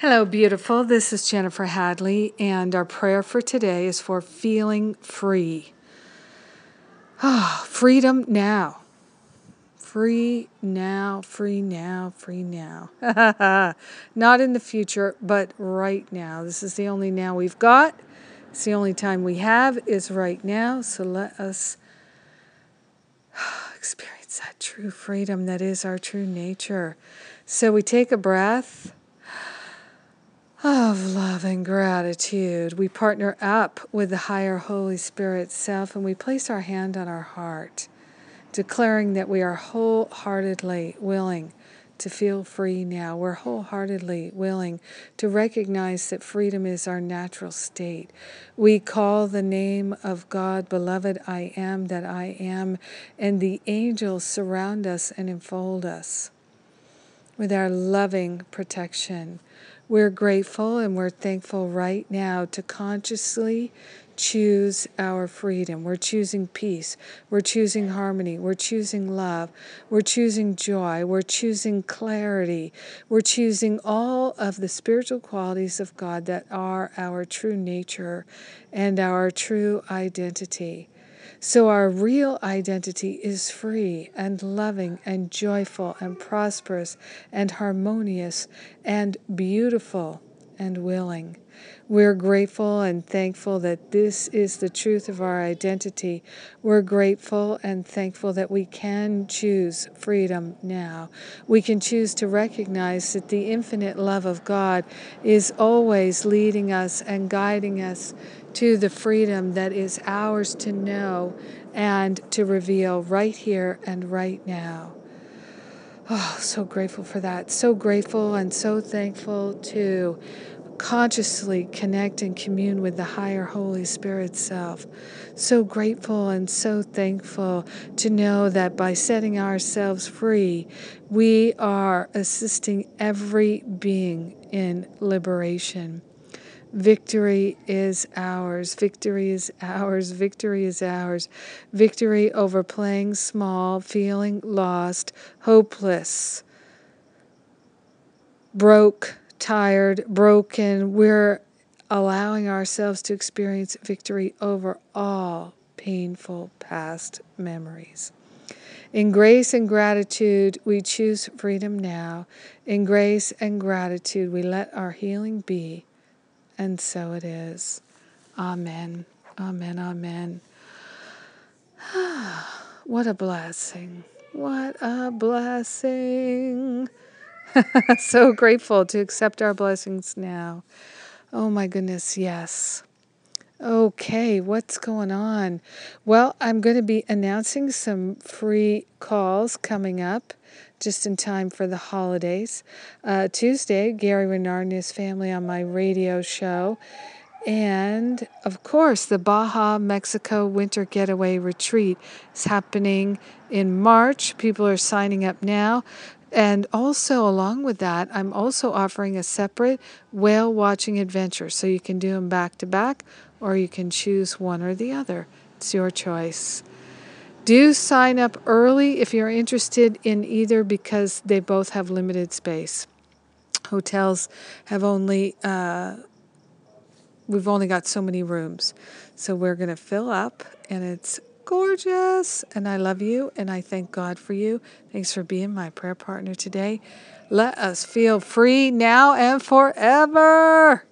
Hello, beautiful. This is Jennifer Hadley, and our prayer for today is for feeling free. Ah, freedom now. Free now, free now, free now. Not in the future, but right now. This is the only now we've got. It's the only time we have is right now. So let us experience that true freedom that is our true nature. So we take a breath of love and gratitude. We partner up with the higher Holy Spirit self and we place our hand on our heart, declaring that we are wholeheartedly willing to feel free now. We're wholeheartedly willing to recognize that freedom is our natural state. We call the name of God, beloved, I am that I am, and the angels surround us and enfold us with our loving protection. We're grateful and we're thankful right now to consciously choose our freedom. We're choosing peace. We're choosing harmony. We're choosing love. We're choosing joy. We're choosing clarity. We're choosing all of the spiritual qualities of God that are our true nature and our true identity. So our real identity is free and loving and joyful and prosperous and harmonious and beautiful and willing. We're grateful and thankful that this is the truth of our identity. We're grateful and thankful that we can choose freedom now. We can choose to recognize that the infinite love of God is always leading us and guiding us to the freedom that is ours to know and to reveal right here and right now. Oh, so grateful for that. So grateful and so thankful to consciously connect and commune with the higher Holy Spirit self. So grateful and so thankful to know that by setting ourselves free, we are assisting every being in liberation. Victory is ours. Victory is ours. Victory is ours. Victory over playing small, feeling lost, hopeless, broke, tired, broken. We're allowing ourselves to experience victory over all painful past memories. In grace and gratitude, we choose freedom now. In grace and gratitude, we let our healing be. And so it is. Amen. Amen. Amen. what a blessing. What a blessing. so grateful to accept our blessings now. Oh my goodness, yes. Okay, what's going on? Well, I'm going to be announcing some free calls coming up just in time for the holidays. Uh, Tuesday, Gary Renard and his family on my radio show. And of course, the Baja Mexico Winter Getaway Retreat is happening in March. People are signing up now. And also, along with that, I'm also offering a separate whale watching adventure. So you can do them back to back, or you can choose one or the other. It's your choice. Do sign up early if you're interested in either because they both have limited space. Hotels have only, uh, we've only got so many rooms. So we're going to fill up, and it's gorgeous. And I love you, and I thank God for you. Thanks for being my prayer partner today. Let us feel free now and forever.